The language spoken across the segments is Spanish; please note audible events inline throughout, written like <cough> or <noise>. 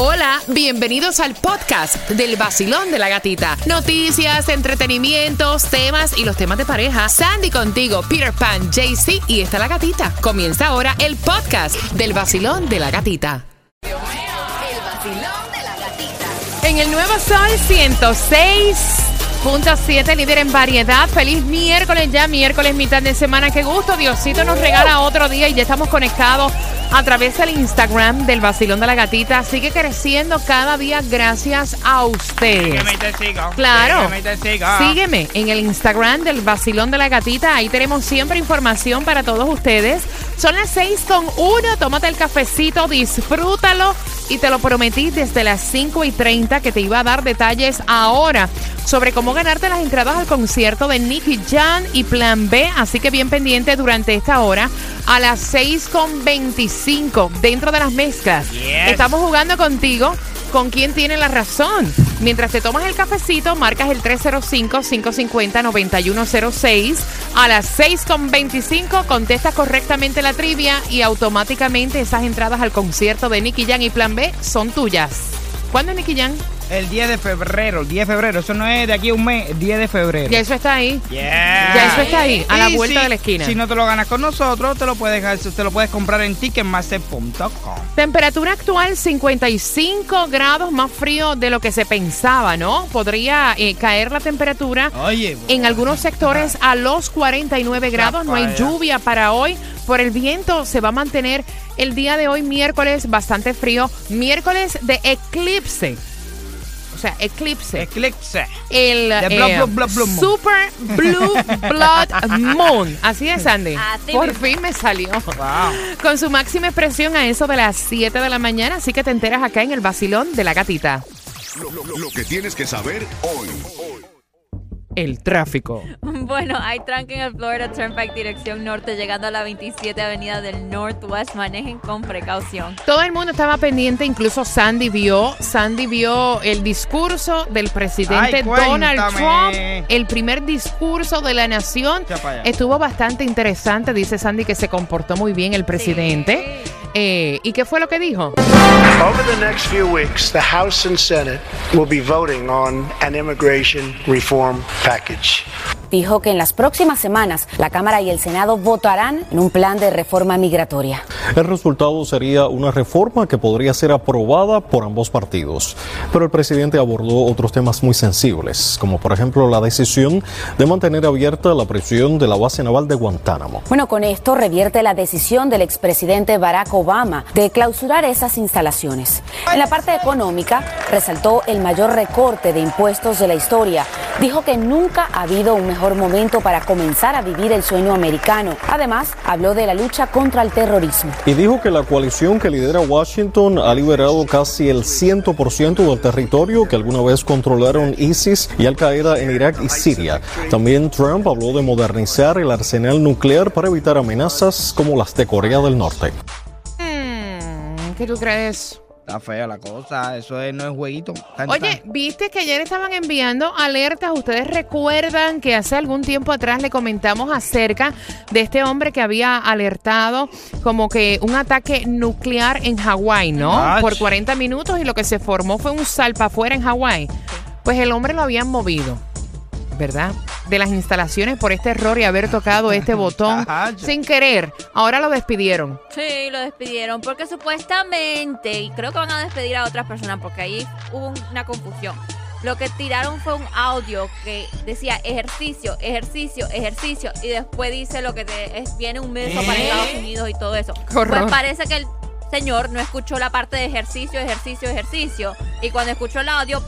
Hola, bienvenidos al podcast del vacilón de la gatita. Noticias, entretenimientos, temas y los temas de pareja. Sandy contigo, Peter Pan, JC y está la gatita. Comienza ahora el podcast del vacilón de la gatita. El vacilón de la gatita. En el nuevo Sol 106.7, líder en variedad. Feliz miércoles ya, miércoles, mitad de semana. Qué gusto, Diosito nos regala otro día y ya estamos conectados a través del Instagram del Vacilón de la Gatita. Sigue creciendo cada día gracias a ustedes. Sígueme y te sigo. Claro. Sígueme y te sigo. Sígueme en el Instagram del Vacilón de la Gatita. Ahí tenemos siempre información para todos ustedes. Son las 6 con 1. Tómate el cafecito, disfrútalo. Y te lo prometí desde las 5 y 30 que te iba a dar detalles ahora sobre cómo ganarte las entradas al concierto de Nicky Jam y Plan B. Así que bien pendiente durante esta hora a las 6 con 25 dentro de las mezclas. Yes. Estamos jugando contigo con quién tiene la razón. Mientras te tomas el cafecito, marcas el 305-550-9106. A las 6.25 contestas correctamente la trivia y automáticamente esas entradas al concierto de Nicky Jam y Plan B son tuyas. ¿Cuándo es Nicky Jam? El 10 de febrero, el 10 de febrero. Eso no es de aquí a un mes, el 10 de febrero. Ya eso está ahí. Yeah. Ya eso está ahí, a la Y vuelta si- de la esquina. Si no te lo ganas con nosotros, te lo puedes, te lo puedes comprar en ticketmaster.com. Temperatura actual 55 grados más frío de lo que se pensaba, ¿no? Podría eh, caer la temperatura Oye, en algunos sectores a los 49 grados. No hay lluvia para hoy. Por el viento se va a mantener el día de hoy, miércoles, bastante frío. Miércoles de eclipse. O sea, eclipse. Eclipse. El eh. Super Blue Blood Moon. Así es, Sandy. Así Por mismo. fin me salió. Wow. Con su máxima expresión a eso de las 7 de la mañana. Así que te enteras acá en el vacilón de la gatita. Lo, lo- lo que tienes que saber hoy. El tráfico. <laughs> Bueno, hay tranque en el Florida Turnpike dirección norte llegando a la 27 Avenida del Northwest. Manejen con precaución. Todo el mundo estaba pendiente, incluso Sandy vio, Sandy vio el discurso del presidente Ay, Donald. Trump, el primer discurso de la nación. Estuvo bastante interesante, dice Sandy que se comportó muy bien el presidente. Eh, ¿Y qué fue lo que dijo? Over the next few weeks, the House and Senate will be voting on an immigration reform package. Dijo que en las próximas semanas la Cámara y el Senado votarán en un plan de reforma migratoria. El resultado sería una reforma que podría ser aprobada por ambos partidos. Pero el presidente abordó otros temas muy sensibles, como por ejemplo la decisión de mantener abierta la prisión de la base naval de Guantánamo. Bueno, con esto revierte la decisión del expresidente Barack Obama de clausurar esas instalaciones. En la parte económica, resaltó el mayor recorte de impuestos de la historia. Dijo que nunca ha habido un mejor momento para comenzar a vivir el sueño americano. Además, habló de la lucha contra el terrorismo. Y dijo que la coalición que lidera Washington ha liberado casi el 100% del territorio que alguna vez controlaron ISIS y Al Qaeda en Irak y Siria. También Trump habló de modernizar el arsenal nuclear para evitar amenazas como las de Corea del Norte. Mm, ¿Qué tú crees? Está fea la cosa. Eso es- no es jueguito. Tan, Oye, tan. viste que ayer estaban enviando alertas. Ustedes recuerdan que hace algún tiempo atrás le comentamos acerca de este hombre que había alertado como que un ataque nuclear en Hawái, ¿no? Ach. Por 40 minutos y lo que se formó fue un salpa afuera en Hawái. Pues el hombre lo habían movido, ¿verdad? De las instalaciones por este error y haber tocado este <laughs> botón sin querer. Ahora lo despidieron. Sí, lo despidieron porque supuestamente, y creo que van a despedir a otras personas porque ahí hubo una confusión. Lo que tiraron fue un audio que decía ejercicio, ejercicio, ejercicio y después dice lo que te, es, viene un mes para Estados Unidos y todo eso. Horror. Pues parece que el señor no escuchó la parte de ejercicio, ejercicio, ejercicio y cuando escuchó el audio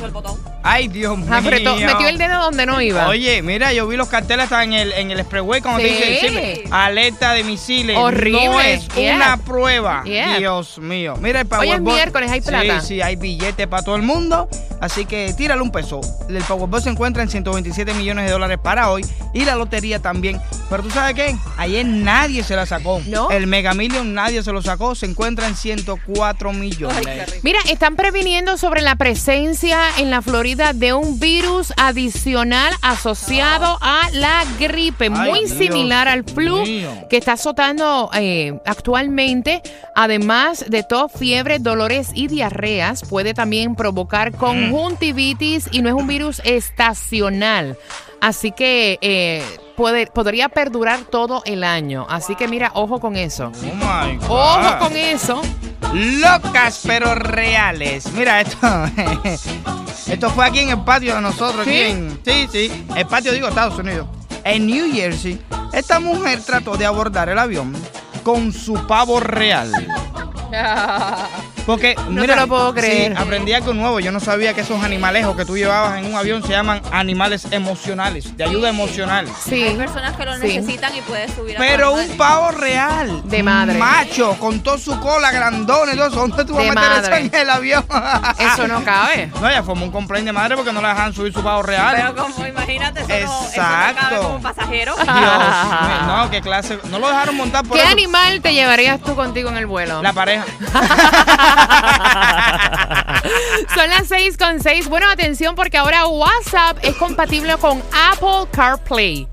puso el botón. Ay, Dios mío. Apretó, metió el dedo donde no iba. Oye, mira, yo vi los carteles hasta en el, en el expressway cuando te Sí. dice siempre, alerta de misiles. Horrible. No es Yeah. una prueba. Yeah. Dios mío. Mira el Hoy es Powerball. miércoles, hay plata. Sí, sí, hay billetes para todo el mundo. Así que tírale un peso. El Powerball se encuentra en 127 millones de dólares para hoy. Y la lotería también Pero tú sabes qué? Ayer nadie se la sacó. ¿No? El Mega Million nadie se lo sacó. Se encuentra en 104 millones. Mira, están previniendo sobre la presencia en la Florida de un virus adicional asociado a la gripe, Ay, muy Dios similar al flu mío. que está azotando eh, actualmente. Además de tos, fiebre, dolores y diarreas, puede también provocar conjuntivitis y no es un virus estacional. Así que eh, puede, podría perdurar todo el año. Así que mira, ojo con eso. Oh my God. Ojo con eso. Locas pero reales. Mira esto. <laughs> esto fue aquí en el patio de nosotros. ¿Sí? Aquí en, sí, sí. El patio digo Estados Unidos. En New Jersey, esta mujer trató de abordar el avión con su pavo real. <laughs> Porque, No mira, te lo puedo sí, creer. aprendí algo nuevo. Yo no sabía que esos animalejos que tú llevabas en un avión se llaman animales emocionales, de ayuda emocional. Sí. Hay personas que lo Sí. necesitan y puedes subir a Pero un pavo real. De madre. Macho, con toda su cola grandona y todo eso. ¿Dónde tú vas De a meter madre. eso en el avión? <laughs> Eso no cabe. No, ella formó un complaint de madre porque no la dejaban subir su pavo real. Pero como imagínate, eso, no, eso no Exacto. cabe como pasajero. Dios no, qué clase. No lo dejaron montar por ¿Qué eso. animal te llevarías tú contigo en el vuelo? La pareja. <laughs> <laughs> Son las 6 con 6. Bueno, atención porque ahora WhatsApp es compatible con Apple CarPlay.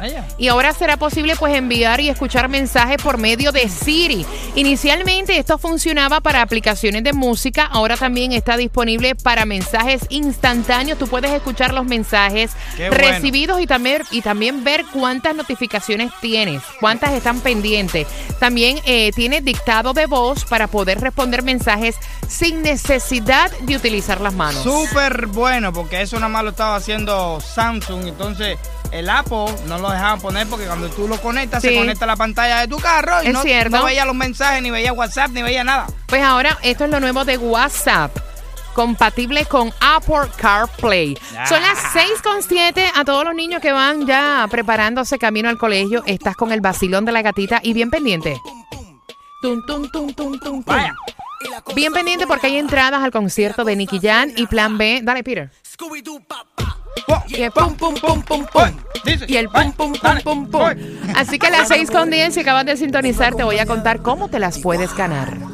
Vaya. Y ahora será posible pues enviar y escuchar mensajes por medio de Siri. Inicialmente esto funcionaba para aplicaciones de música, ahora también está disponible para mensajes instantáneos. Tú puedes escuchar los mensajes bueno. recibidos y también, y también ver cuántas notificaciones tienes, cuántas están pendientes. También eh, tiene dictado de voz para poder responder mensajes sin necesidad de utilizar las manos. Súper bueno, porque eso nada más lo estaba haciendo Samsung. Entonces, el Apple no lo dejaban poner porque cuando tú lo conectas, Sí. se conecta a la pantalla de tu carro y Es no, cierto. no veía los mensajes, ni veía WhatsApp, ni veía nada. Pues ahora esto es lo nuevo de WhatsApp. Compatible con Apple CarPlay. Son las 6 con 7 a todos los niños que van ya preparándose camino al colegio. Estás con el vacilón de la gatita y bien pendiente. Tum, tum, tum, tum, tum, tum. Vaya. Bien pendiente porque hay entradas al concierto de Nicky Jan y Plan B. Dale, Peter. Y el pum, pum, pum, pum, pum. Y el pum, pum, pum, pum, pum. Así que a las 6 con 10, si acabas de sintonizar, te voy a contar cómo te las puedes ganar.